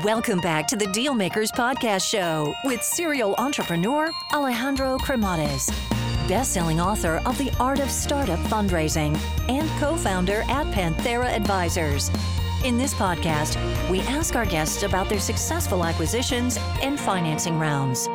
Welcome back to the Dealmakers Podcast Show with serial entrepreneur Alejandro Cremades, best-selling author of The Art of Startup Fundraising and co-founder at Panthera Advisors. In this podcast, we ask our guests about their successful acquisitions and financing rounds.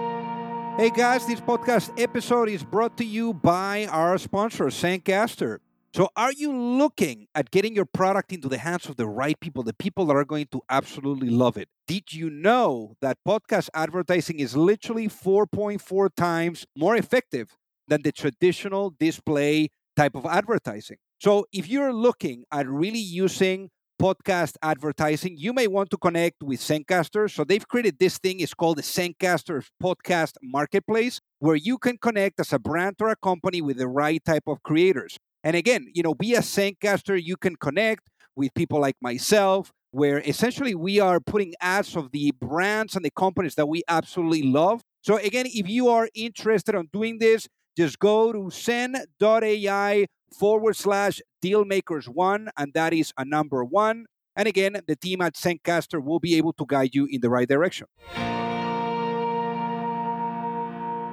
Hey guys, this podcast episode is brought to you by our sponsor, Zencastr. So, are you looking at getting your product into the hands of the right people, the people that are going to absolutely love it? Did you know that podcast advertising is literally 4.4 times more effective than the traditional display type of advertising? So, if you're looking at really using podcast advertising, you may want to connect with Zencastr. So they've created this thing, it's called the Zencastr Podcast Marketplace, where you can connect as a brand or a company with the right type of creators. And again, you know, via Zencastr, you can connect with people like myself, where essentially we are putting ads of the brands and the companies that we absolutely love. So again, if you are interested in doing this, just go to zen.ai forward slash dealmakers one, and that is a number one. And again, the team at Zencastr will be able to guide you in the right direction.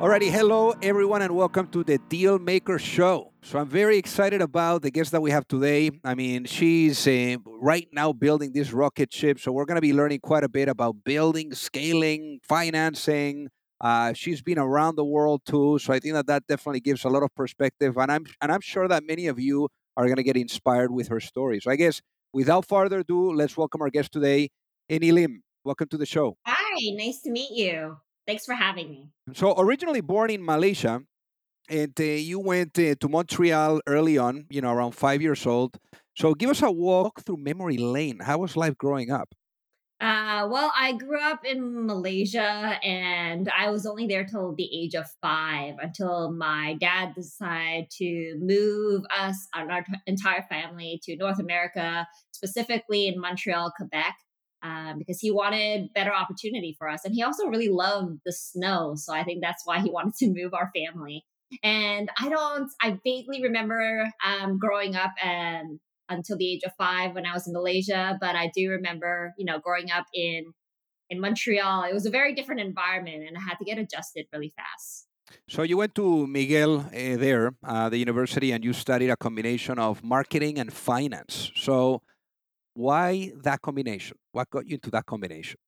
Alrighty, hello everyone, and welcome to the Deal Maker Show. So I'm very excited about the guest that we have today. I mean, she's uh, right now building this rocket ship, so we're going to be learning quite a bit about building, scaling, financing. Uh, she's been around the world too, so I think that that definitely gives a lot of perspective, and I'm and I'm sure that many of you are going to get inspired with her story. So I guess without further ado, let's welcome our guest today, Ennie Lim. Welcome to the show. Hi, nice to meet you. Thanks for having me. So, originally born in Malaysia, and uh, you went uh, to Montreal early on, you know, around five years old. So, give us a walk through memory lane. How was life growing up? Uh, well, I grew up in Malaysia and I was only there till the age of five until my dad decided to move us and our entire family to North America, specifically in Montreal, Quebec um, because he wanted better opportunity for us. And he also really loved the snow. So I think that's why he wanted to move our family. And I don't, I vaguely remember um, growing up and until the age of five when I was in Malaysia, but I do remember, you know, growing up in in Montreal. It was a very different environment, and I had to get adjusted really fast. So you went to McGill uh, there, uh, the university, and you studied a combination of marketing and finance. So why that combination? What got you into that combination?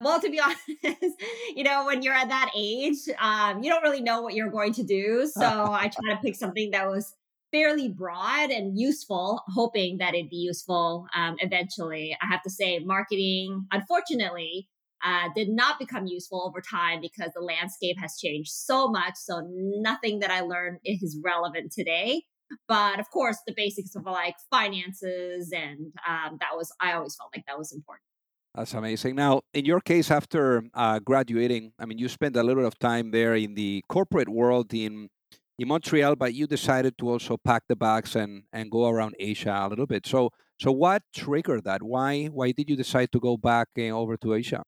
Well, to be honest, you know, when you're at that age, um, you don't really know what you're going to do. So I try to pick something that was fairly broad and useful, hoping that it'd be useful um, eventually. I have to say, marketing, unfortunately, uh, did not become useful over time because the landscape has changed so much. So nothing that I learned is relevant today. But of course, the basics of like finances and um, that was I always felt like that was important. That's amazing. Now, in your case, after uh, graduating, I mean, you spent a little bit of time there in the corporate world in in Montreal, but you decided to also pack the bags and and go around Asia a little bit. So, so what triggered that? Why why did you decide to go back uh, over to Asia?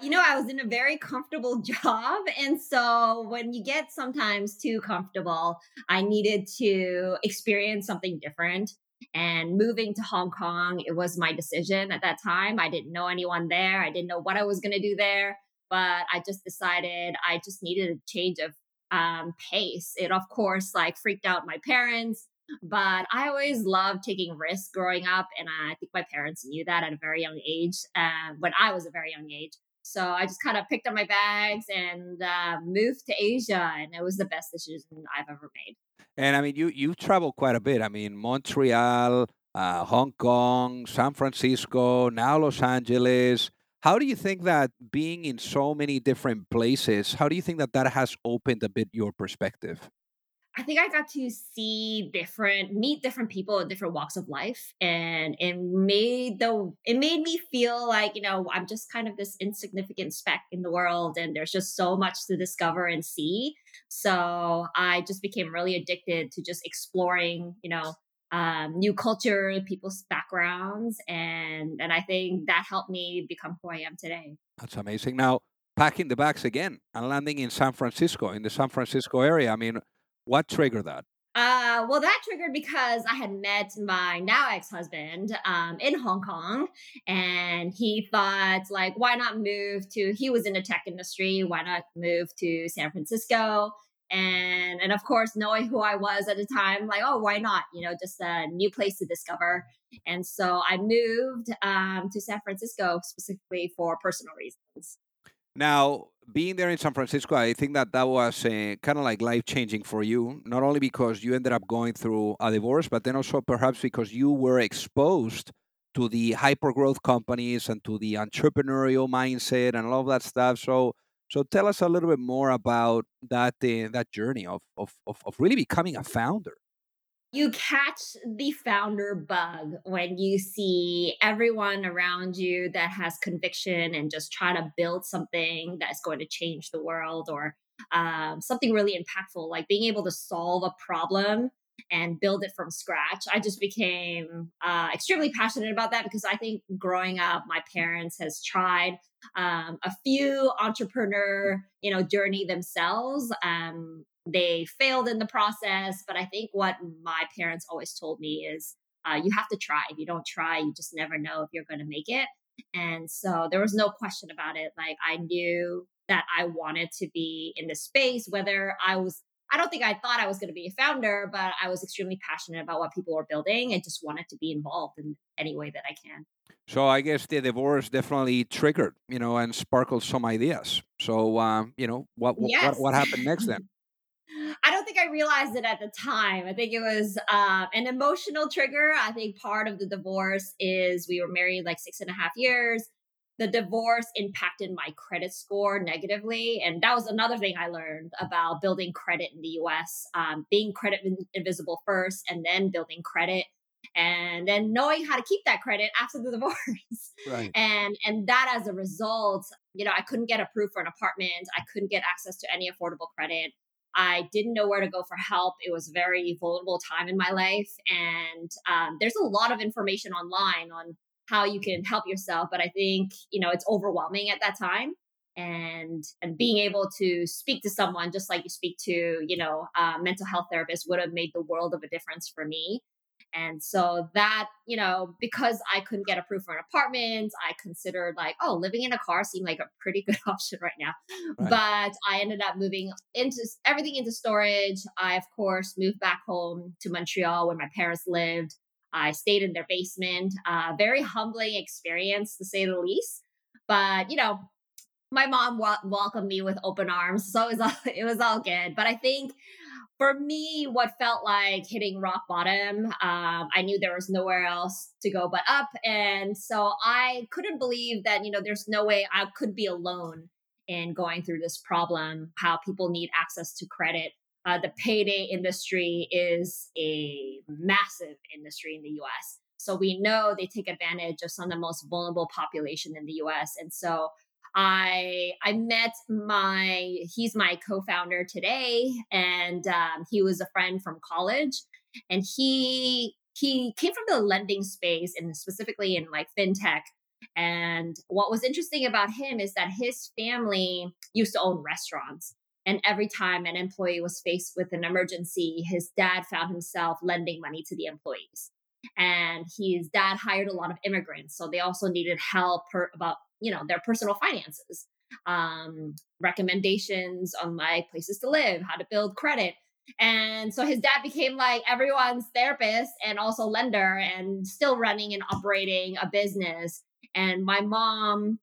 You know, I was in a very comfortable job. And so when you get sometimes too comfortable, I needed to experience something different. And moving to Hong Kong, it was my decision at that time. I didn't know anyone there, I didn't know what I was going to do there. But I just decided I just needed a change of um, pace. It, of course, like freaked out my parents but I always loved taking risks growing up, and I think my parents knew that at a very young age. Uh, when I was a very young age, so I just kind of picked up my bags and uh, moved to Asia, and it was the best decision I've ever made. And I mean, you you traveled quite a bit. I mean, Montreal, uh, Hong Kong, San Francisco, now Los Angeles. How do you think that being in so many different places, how do you think that that has opened a bit your perspective? I think I got to see different, meet different people in different walks of life, and it made the it made me feel like you know I'm just kind of this insignificant speck in the world, and there's just so much to discover and see. So I just became really addicted to just exploring, you know, um, new culture, people's backgrounds, and and I think that helped me become who I am today. That's amazing. Now packing the bags again and landing in San Francisco, in the San Francisco area. I mean what triggered that? Uh, well, that triggered because I had met my now ex husband um, in Hong Kong, and he thought, like, why not move to? He was in the tech industry. Why not move to San Francisco? And and of course, knowing who I was at the time, like, oh, why not? You know, just a new place to discover. And so I moved um, to San Francisco specifically for personal reasons. Now, being there in San Francisco, I think that that was uh, kind of like life changing for you, not only because you ended up going through a divorce, but then also perhaps because you were exposed to the hyper growth companies and to the entrepreneurial mindset and all of that stuff. So, so tell us a little bit more about that uh, that journey of, of of of really becoming a founder you catch the founder bug when you see everyone around you that has conviction and just try to build something that's going to change the world or um, something really impactful, like being able to solve a problem and build it from scratch. I just became uh, extremely passionate about that because I think growing up, my parents has tried um, a few entrepreneur, you know, journey themselves. Um, they failed in the process, but I think what my parents always told me is uh, you have to try. If you don't try, you just never know if you're going to make it. And so there was no question about it. Like I knew that I wanted to be in the space, whether I was I don't think I thought I was going to be a founder, but I was extremely passionate about what people were building and just wanted to be involved in any way that I can. So I guess the divorce definitely triggered, you know, and sparkled some ideas. So, um, you know, what yes. what what happened next then? I don't think I realized it at the time. I think it was uh, an emotional trigger. I think part of the divorce is we were married like six and a half years the divorce impacted my credit score negatively. And that was another thing I learned about building credit in the US, um, being credit invisible first and then building credit and then knowing how to keep that credit after the divorce. Right. And and that as a result, you know, I couldn't get approved for an apartment. I couldn't get access to any affordable credit. I didn't know where to go for help. It was a very vulnerable time in my life. And um, there's a lot of information online on how you can help yourself but i think you know it's overwhelming at that time and and being able to speak to someone just like you speak to you know a mental health therapist would have made the world of a difference for me and so that you know because i couldn't get approved for an apartment i considered like oh living in a car seemed like a pretty good option right now right. but i ended up moving into everything into storage i of course moved back home to montreal where my parents lived I stayed in their basement. Uh, very humbling experience, to say the least. But you know, my mom wa- welcomed me with open arms, so it was all, it was all good. But I think for me, what felt like hitting rock bottom, um, I knew there was nowhere else to go but up, and so I couldn't believe that you know there's no way I could be alone in going through this problem. How people need access to credit uh, the payday industry is a massive industry in the US. So we know they take advantage of some of the most vulnerable population in the US. And so I I met my he's my co-founder today, and um, he was a friend from college, and he he came from the lending space and specifically in like fintech. And what was interesting about him is that his family used to own restaurants. And every time an employee was faced with an emergency, his dad found himself lending money to the employees. And his dad hired a lot of immigrants. So they also needed help per, about, you know, their personal finances, um, recommendations on like places to live, how to build credit. And so his dad became like everyone's therapist and also lender and still running and operating a business. And my mom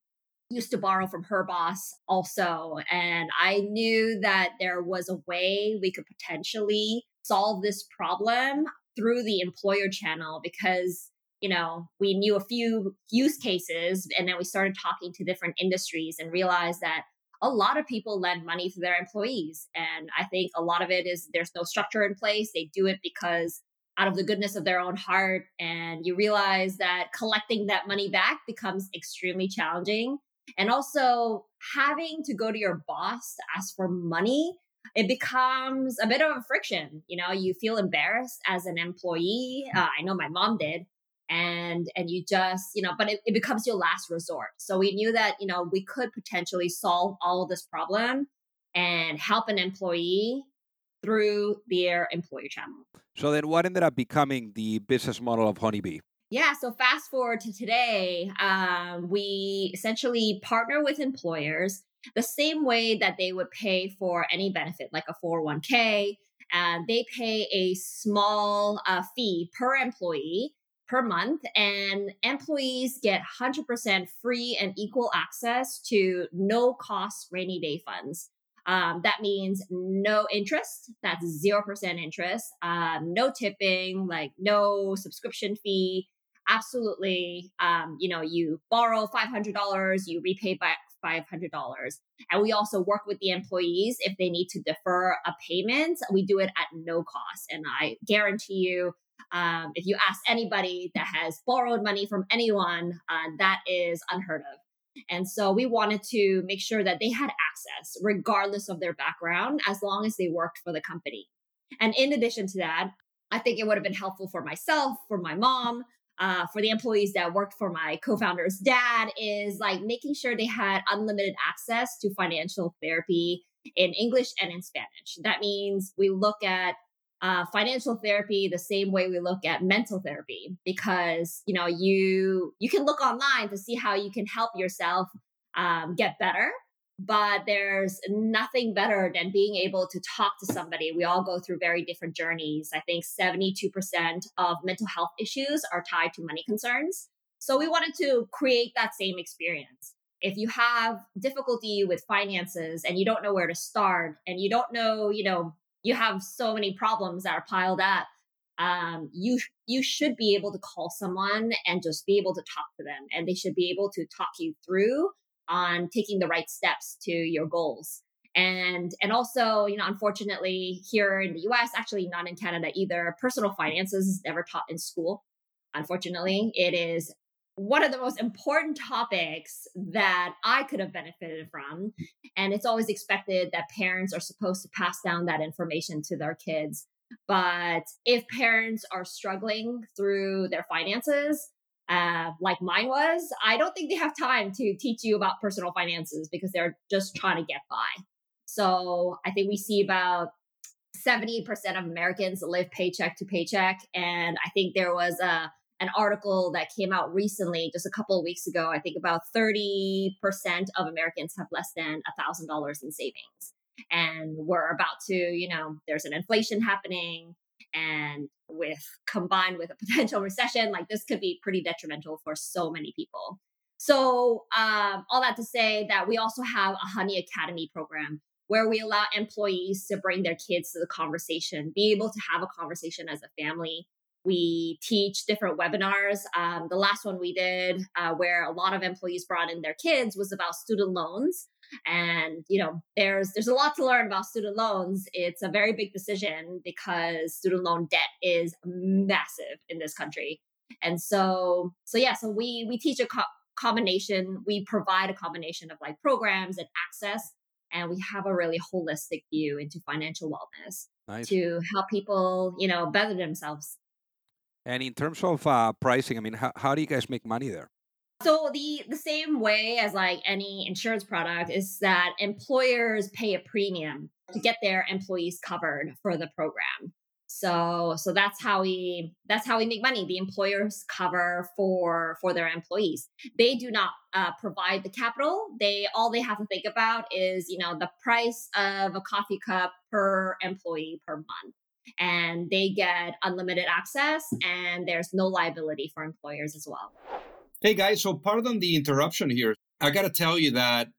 used to borrow from her boss also. And I knew that there was a way we could potentially solve this problem through the employer channel because you know we knew a few use cases and then we started talking to different industries and realized that a lot of people lend money to their employees and i think a lot of it is there's no structure in place they do it because out of the goodness of their own heart and you realize that collecting that money back becomes extremely challenging and also having to go to your boss to ask for money, it becomes a bit of a friction. You know, you feel embarrassed as an employee. Uh, I know my mom did. And and you just, you know, but it, it becomes your last resort. So we knew that, you know, we could potentially solve all of this problem and help an employee through their employer channel. So then, what ended up becoming the business model of Honeybee? Yeah, so fast forward to today, um, we essentially partner with employers the same way that they would pay for any benefit, like a 401k. And they pay a small uh, fee per employee per month, and employees get 100% free and equal access to no cost rainy day funds. Um, that means no interest. That's 0% interest. Um, no tipping, like no subscription fee. Absolutely. Um, you know, you borrow $500, you repay back $500. And we also work with the employees if they need to defer a payment. We do it at no cost. And I guarantee you, um, if you ask anybody that has borrowed money from anyone, uh, that is unheard of. And so we wanted to make sure that they had access, regardless of their background, as long as they worked for the company. And in addition to that, I think it would have been helpful for myself, for my mom, uh, for the employees that worked for my co-founder's dad is like making sure they had unlimited access to financial therapy in English and in Spanish. That means we look at uh, financial therapy the same way we look at mental therapy because you know you you can look online to see how you can help yourself um, get better but there's nothing better than being able to talk to somebody. We all go through very different journeys. I think 72% of mental health issues are tied to money concerns. So we wanted to create that same experience. If you have difficulty with finances and you don't know where to start and you don't know you know you have so many problems that are piled up um, you you should be able to call someone and just be able to talk to them and they should be able to talk you through on taking the right steps to your goals. And and also you know unfortunately here in the us actually not in canada either personal finances is never taught in school. Unfortunately it is one of the most important topics that I could have benefited from. And it's always expected that parents are supposed to pass down that information to their kids. But if parents are struggling through their finances, uh, like mine was, I don't think they have time to teach you about personal finances because they're just trying to get by. So I think we see about 70% of Americans live paycheck to paycheck. And I think there was a an article that came out recently, just a couple of weeks ago. I think about 30% of Americans have less than $1,000 in savings. And we're about to, you know, there's an inflation happening. And with combined with a potential recession, like this could be pretty detrimental for so many people. So, um, all that to say that we also have a Honey Academy program where we allow employees to bring their kids to the conversation, be able to have a conversation as a family we teach different webinars. Um, the last one we did, uh, where a lot of employees brought in their kids, was about student loans. And you know, there's there's a lot to learn about student loans. It's a very big decision because student loan debt is massive in this country. And so, so yeah, so we we teach a co- combination. We provide a combination of like programs and access, and we have a really holistic view into financial wellness nice. to help people, you know, better themselves and in terms of uh, pricing, I mean, how, how do you guys make money there? So the the same way as like any insurance product is that employers pay a premium to get their employees covered for the program. So so that's how we that's how we make money. The employers cover for for their employees. They do not uh, provide the capital. They all they have to think about is you know the price of a coffee cup per employee per month and they get unlimited access hmm. and there's no liability for employers as well. Hey guys, so pardon the interruption here. I got to tell you that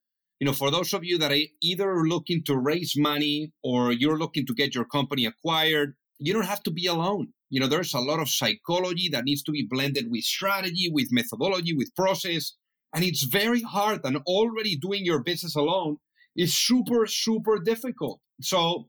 you know, for those of you that are either looking to raise money or you're looking to get your company acquired, you don't have to be alone. You know, there's a lot of psychology that needs to be blended with strategy, with methodology, with process. And it's very hard. And already doing your business alone is super, super difficult. So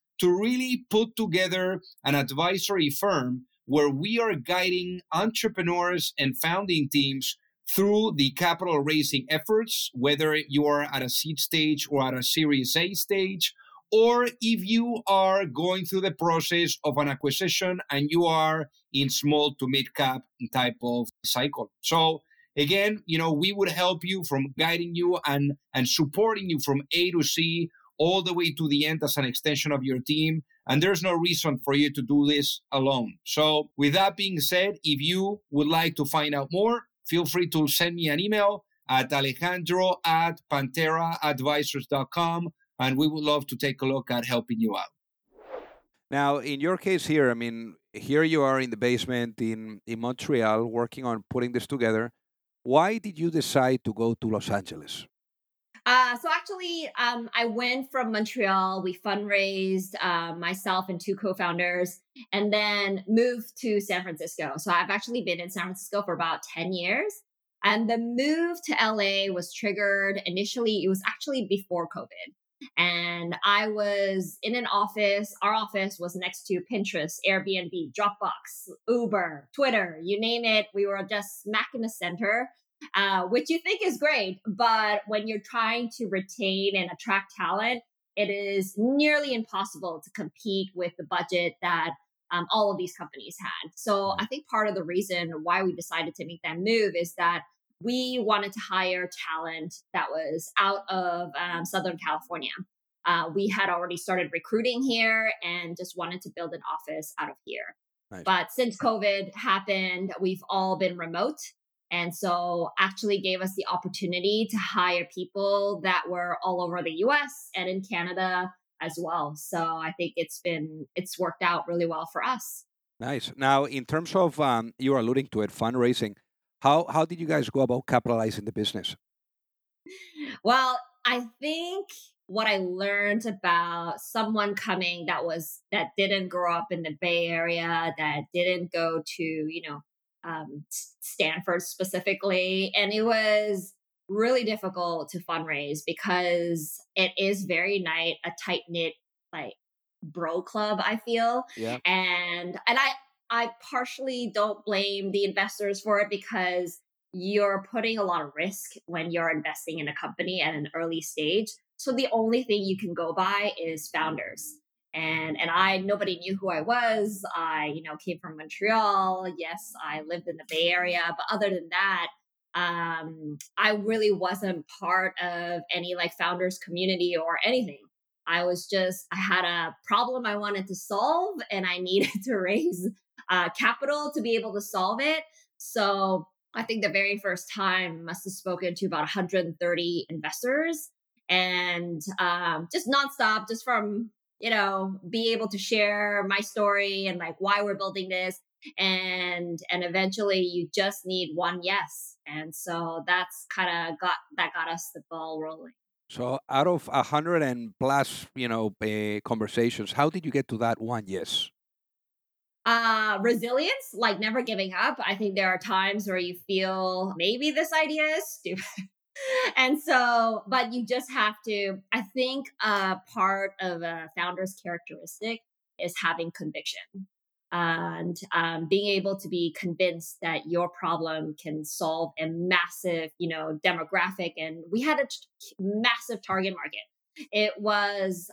to really put together an advisory firm where we are guiding entrepreneurs and founding teams through the capital raising efforts, whether you are at a seed stage or at a Series A stage, or if you are going through the process of an acquisition and you are in small to mid cap type of cycle. So again, you know, we would help you from guiding you and and supporting you from A to C all the way to the end as an extension of your team. And there's no reason for you to do this alone. So, with that being said, if you would like to find out more, feel free to send me an email at alejandro at pantheraadvisors.com. And we would love to take a look at helping you out. Now, in your case here, I mean, here you are in the basement in, in Montreal working on putting this together. Why did you decide to go to Los Angeles? Uh, so actually, um, I went from Montreal. We fundraised uh, myself and two co-founders, and then moved to San Francisco. So I've actually been in San Francisco for about ten years. And the move to LA was triggered initially. It was actually before COVID, and I was in an office. Our office was next to Pinterest, Airbnb, Dropbox, Uber, Twitter, you name it. We were just smack in the center uh, which you think is great. But when you're trying to retain and attract talent, it is nearly impossible to compete with the budget that um, all of these companies had. So I think part of the reason why we decided to make that move is that we wanted to hire talent that was out of um, Southern California. Uh, we had already started recruiting here and just wanted to build an office out of here. Nice. But since COVID happened, we've all been remote. And so actually gave us the opportunity to hire people that were all over the US and in Canada as well. So I think it's been it's worked out really well for us. Nice. Now, in terms of um, you are alluding to it, fundraising. How how did you guys go about capitalizing the business? Well, I think what I learned about someone coming that was that didn't grow up in the Bay Area, that didn't go to you know um, Stanford specifically. And it was really difficult to fundraise because it is very night a tight knit like bro club i feel yeah and and i i partially don't blame the investors for it because you're putting a lot of risk when you're investing in a company at an early stage so the only thing you can go by is founders and and I nobody knew who I was. I you know came from Montreal. Yes, I lived in the Bay Area, but other than that, um, I really wasn't part of any like founders community or anything. I was just I had a problem I wanted to solve, and I needed to raise uh, capital to be able to solve it. So I think the very first time must have spoken to about 130 investors and um, just nonstop, just from you know, be able to share my story and like why we're building this. And and eventually you just need one yes. And so that's kind of got that got us the ball rolling. So out of a hundred and plus, you know, uh, conversations, how did you get to that one yes? Uh, resilience, like never giving up. I think there are times where you feel maybe this idea is stupid and so, but you just have to, I think uh, part of a founder's characteristic is having conviction and um, being able to be convinced that your problem can solve a massive, you know, demographic. And we had a t- massive target market. It was,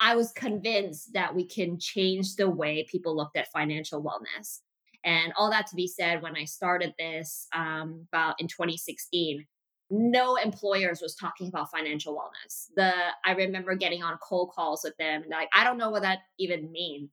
I was convinced that we can change the way people looked at financial wellness. And all that to be said, when I started this um, about in 2016, no employers was talking about financial wellness. The I remember getting on cold calls with them and like, I don't know what that even means.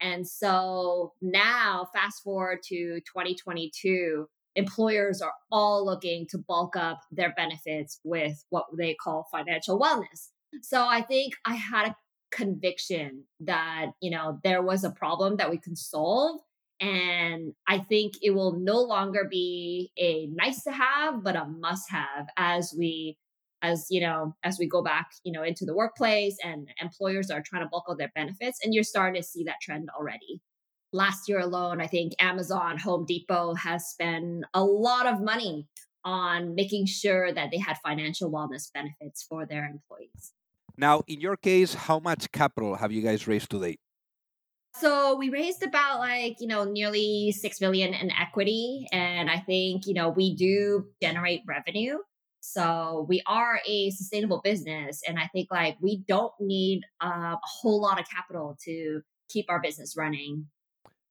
And so now, fast forward to 2022, employers are all looking to bulk up their benefits with what they call financial wellness. So I think I had a conviction that, you know, there was a problem that we could solve and I think it will no longer be a nice to have, but a must have as we as you know as we go back you know into the workplace and employers are trying to bulk out their benefits and you're starting to see that trend already last year alone i think amazon home depot has spent a lot of money on making sure that they had financial wellness benefits for their employees Now, in your case, how much capital have you guys raised to date? So we raised about like, you know, nearly 6 million in equity. And I think, you know, we do generate revenue. So we are a sustainable business. And I think like we don't need uh, a whole lot of capital to keep our business running.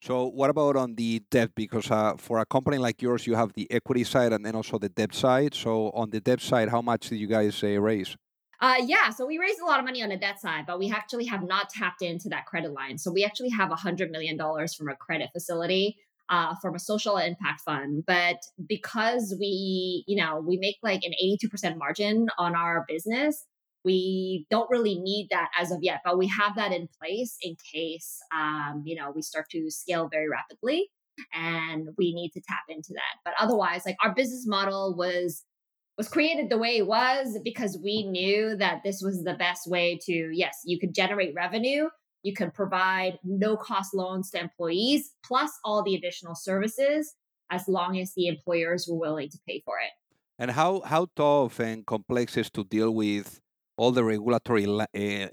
So, what about on the debt? Because uh, for a company like yours, you have the equity side and then also the debt side. So, on the debt side, how much did you guys uh, raise? Uh, yeah, so we raised a lot of money on the debt side, but we actually have not tapped into that credit line. So we actually have $100 million from a credit facility uh, from a social impact fund. But because we, you know, we make like an 82% margin on our business, we don't really need that as of yet, but we have that in place in case, um, you know, we start to scale very rapidly and we need to tap into that. But otherwise, like our business model was was created the way it was because we knew that this was the best way to yes you could generate revenue you can provide no cost loans to employees plus all the additional services as long as the employers were willing to pay for it. And how how tough and complex is to deal with all the regulatory uh,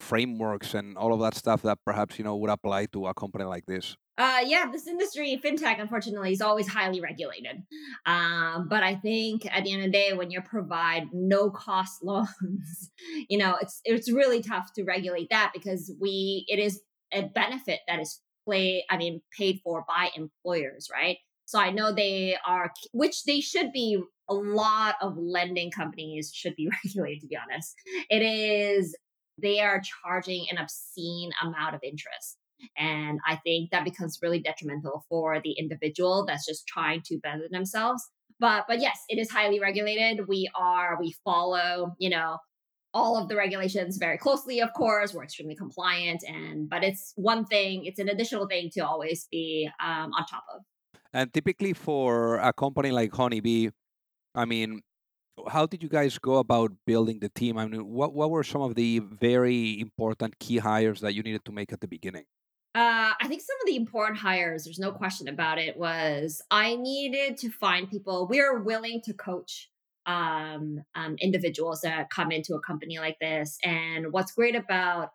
frameworks and all of that stuff that perhaps you know would apply to a company like this uh, yeah, this industry, fintech, unfortunately, is always highly regulated. Um, but I think at the end of the day, when you provide no cost loans, you know, it's it's really tough to regulate that because we it is a benefit that is play, I mean, paid for by employers, right? So I know they are, which they should be. A lot of lending companies should be regulated. To be honest, it is they are charging an obscene amount of interest. And I think that becomes really detrimental for the individual that's just trying to better themselves. But but yes, it is highly regulated. We are we follow, you know, all of the regulations very closely, of course. We're extremely compliant and but it's one thing, it's an additional thing to always be um, on top of. And typically for a company like Honeybee, I mean, how did you guys go about building the team? I mean, what, what were some of the very important key hires that you needed to make at the beginning? Uh, I think some of the important hires, there's no question about it, was I needed to find people. We are willing to coach um, um, individuals that come into a company like this. And what's great about,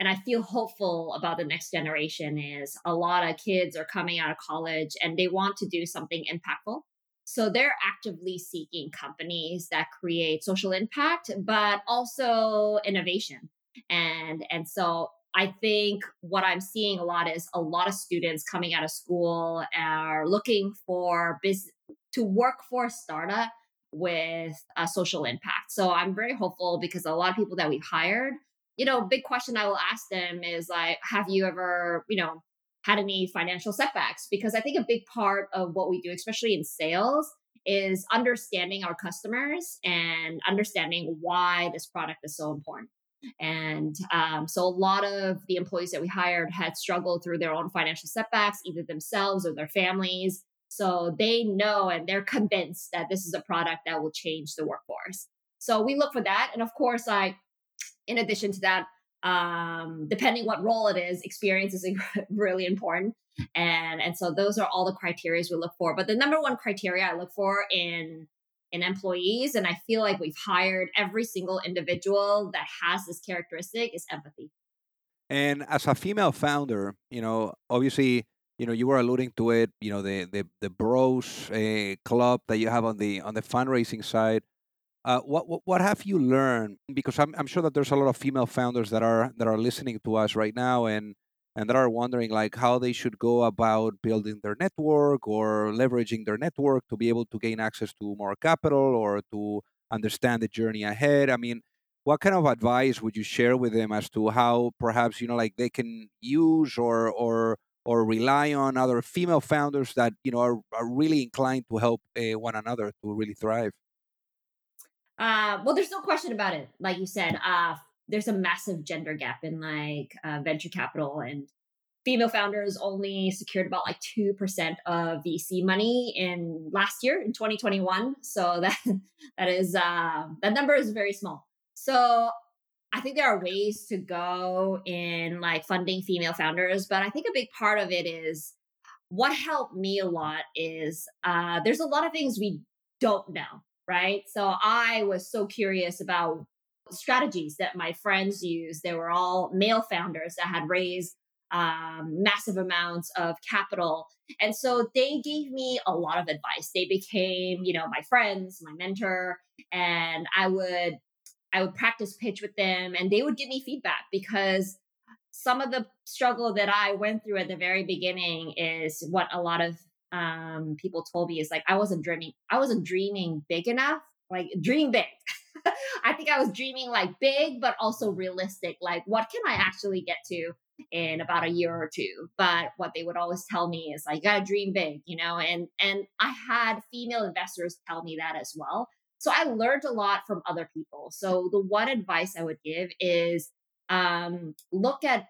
and I feel hopeful about the next generation, is a lot of kids are coming out of college and they want to do something impactful. So they're actively seeking companies that create social impact, but also innovation. And and so I think what I'm seeing a lot is a lot of students coming out of school are looking for business to work for a startup with a social impact. So I'm very hopeful because a lot of people that we've hired, you know, big question I will ask them is like, have you ever, you know, had any financial setbacks? Because I think a big part of what we do, especially in sales, is understanding our customers and understanding why this product is so important. And um, so a lot of the employees that we hired had struggled through their own financial setbacks, either themselves or their families. So they know and they're convinced that this is a product that will change the workforce. So we look for that. And of course, I, in addition to that, um, depending what role it is, experience is really important. And, and so those are all the criteria we look for. But the number one criteria I look for in in employees. And I feel like we've hired every single individual that has this characteristic is empathy. And as a female founder, you know, obviously, you know, you were alluding to it. You know, the the the Bros uh, Club that you have on the on the fundraising side. Uh, what, what what have you learned? Because I'm I'm sure that there's a lot of female founders that are that are listening to us right now, and and that are wondering like how they should go about building their network or leveraging their network to be able to gain access to more capital or to understand the journey ahead. I mean what kind of advice would you share with them as to how perhaps you know like they can use or or or rely on other female founders that you know are, are really inclined to help uh, one another to really thrive? Uh, well there's no question about it like you said uh, there's a massive gender gap in like uh, venture capital and female founders only secured about like 2% of VC money in last year in 2021 so that that is uh, that number is very small. So I think there are ways to go in like funding female founders but I think a big part of it is what helped me a lot is uh, there's a lot of things we don't know right? So I was so curious about strategies that my friends used. They were all male founders that had raised um, massive amounts of capital. And so they gave me a lot of advice. They became, you know, my friends, my mentor, and I would I would practice pitch with them and they would give me feedback because some of the struggle that I went through at the very beginning is what a lot of um, people told me is like I wasn't dreaming I wasn't dreaming big enough like dream big. I think I was dreaming like big but also realistic like what can I actually get to in about a year or two? But what they would always tell me is like gotta dream big you know and and I had female investors tell me that as well. So I learned a lot from other people. So the one advice I would give is um, look at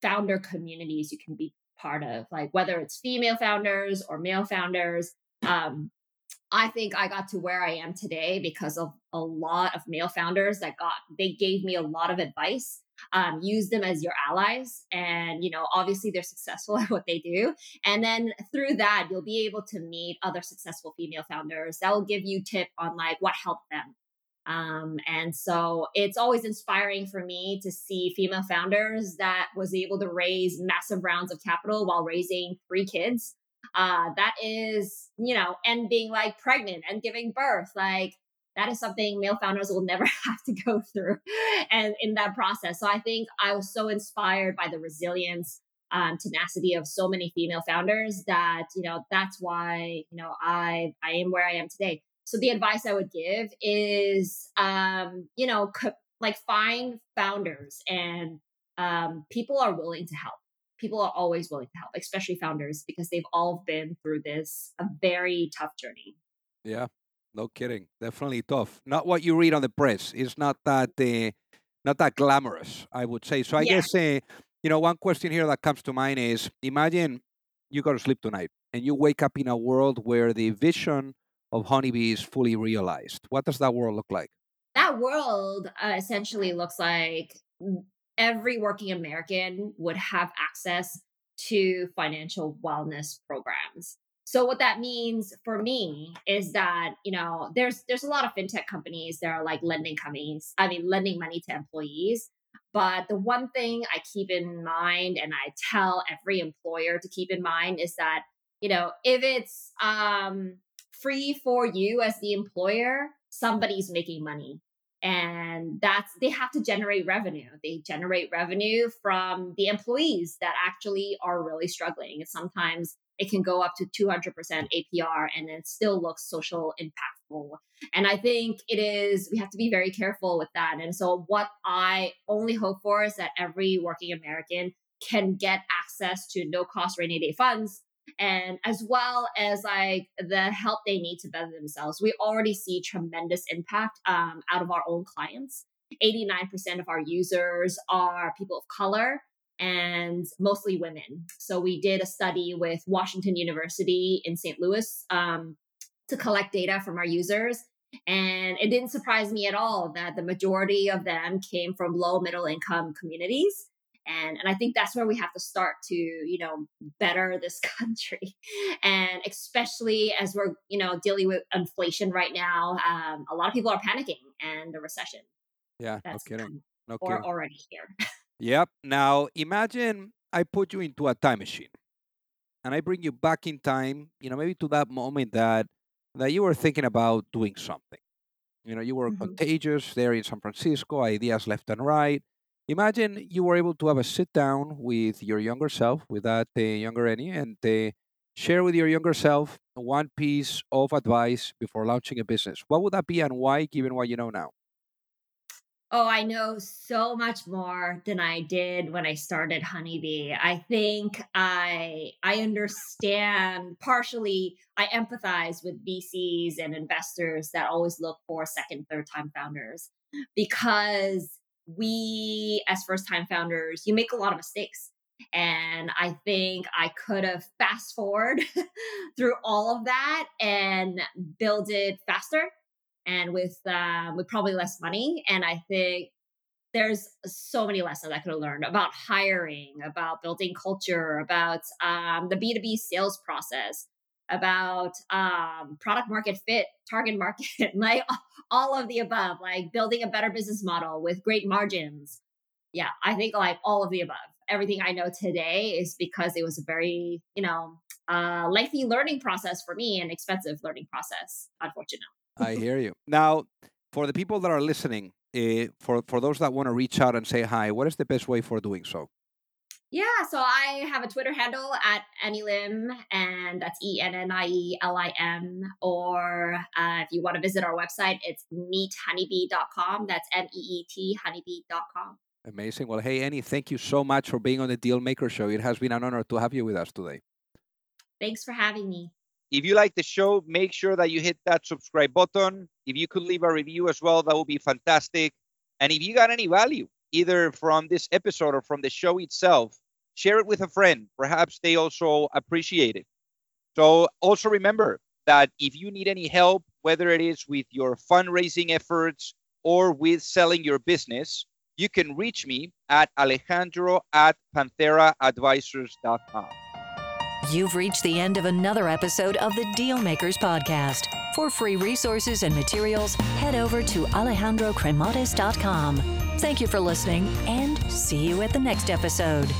founder communities you can be part of, like whether it's female founders or male founders. Um, I think I got to where I am today because of a lot of male founders that got, they gave me a lot of advice. Um, use them as your allies. And, you know, obviously they're successful at what they do. And then through that, you'll be able to meet other successful female founders that will give you tip on like what helped them um, and so it's always inspiring for me to see female founders that was able to raise massive rounds of capital while raising three kids. Uh, that is, you know, and being like pregnant and giving birth, like that is something male founders will never have to go through and in that process. So I think I was so inspired by the resilience um, tenacity of so many female founders that you know that's why you know I I am where I am today. So the advice I would give is, um, you know, co- like find founders and um, people are willing to help. People are always willing to help, especially founders, because they've all been through this a very tough journey. Yeah, no kidding. Definitely tough. Not what you read on the press. It's not that uh, not that glamorous, I would say. So I yeah. guess uh, you know one question here that comes to mind is: Imagine you go to sleep tonight and you wake up in a world where the vision of Honeybee's fully realized? What does that world look like? That world uh, essentially looks like every working American would have access to financial wellness programs. So what that means for me is that, you know, there's there's a lot of fintech companies that are like lending companies, I mean lending money to employees. But the one thing I keep in mind and I tell every employer to keep in mind is that, you know, if it's um free for you as the employer, somebody's making money. And that's, they have to generate revenue. They generate revenue from the employees that actually are really struggling. And sometimes it can go up to 200% APR and it still looks social impactful. And I think it is, we have to be very careful with that. And so, what I only hope for is that every working American can get access to no cost rainy day funds and as well as like the help they need to better themselves. We already see tremendous impact um, out of our own clients. 89% of our users are people of color and mostly women. So we did a study with Washington University in St. Louis um, to collect data from our users. And it didn't surprise me at all that the majority of them came from low middle income communities and and i think that's where we have to start to you know better this country and especially as we're you know dealing with inflation right now um, a lot of people are panicking and the recession yeah that's no kidding no or kidding. already here yep now imagine i put you into a time machine and i bring you back in time you know maybe to that moment that that you were thinking about doing something you know you were mm-hmm. contagious there in san francisco ideas left and right Imagine you were able to have a sit down with your younger self, with that uh, younger Annie, and uh, share with your younger self one piece of advice before launching a business. What would that be and why, given what you know now? Oh, I know so much more than I did when I started Honeybee. I think I I understand partially I empathize with VCs and investors that always look for second, third time founders because we as first time founders you make a lot of mistakes and i think i could have fast forward through all of that and build it faster and with uh, with probably less money and i think there's so many lessons i could have learned about hiring about building culture about um, the b2b sales process about um, product market fit, target market, like all of the above, like building a better business model with great margins. Yeah, I think like all of the above. Everything I know today is because it was a very, you know, uh, lengthy learning process for me and expensive learning process, unfortunately. I hear you. Now, for the people that are listening, uh, for, for those that want to reach out and say hi, what is the best way for doing so? Yeah, so I have a Twitter handle at Ennielim, and that's E N N I E L I M. Or uh, if you want to visit our website, it's meethoneybee.com. That's M E E T honeybee.com. Amazing. Well, hey, Ennie, thank you so much for being on the Deal Maker Show. It has been an honor to have you with us today. Thanks for having me. If you like the show, make sure that you hit that subscribe button. If you could leave a review as well, that would be fantastic. And if you got any value, either from this episode or from the show itself, share it with a friend. Perhaps they also appreciate it. So also remember that if you need any help, whether it is with your fundraising efforts or with selling your business, you can reach me at alejandro at pantheraadvisors.com. You've reached the end of another episode of the Dealmakers Podcast. For free resources and materials, head over to alejandrocremades.com. Thank you for listening and see you at the next episode.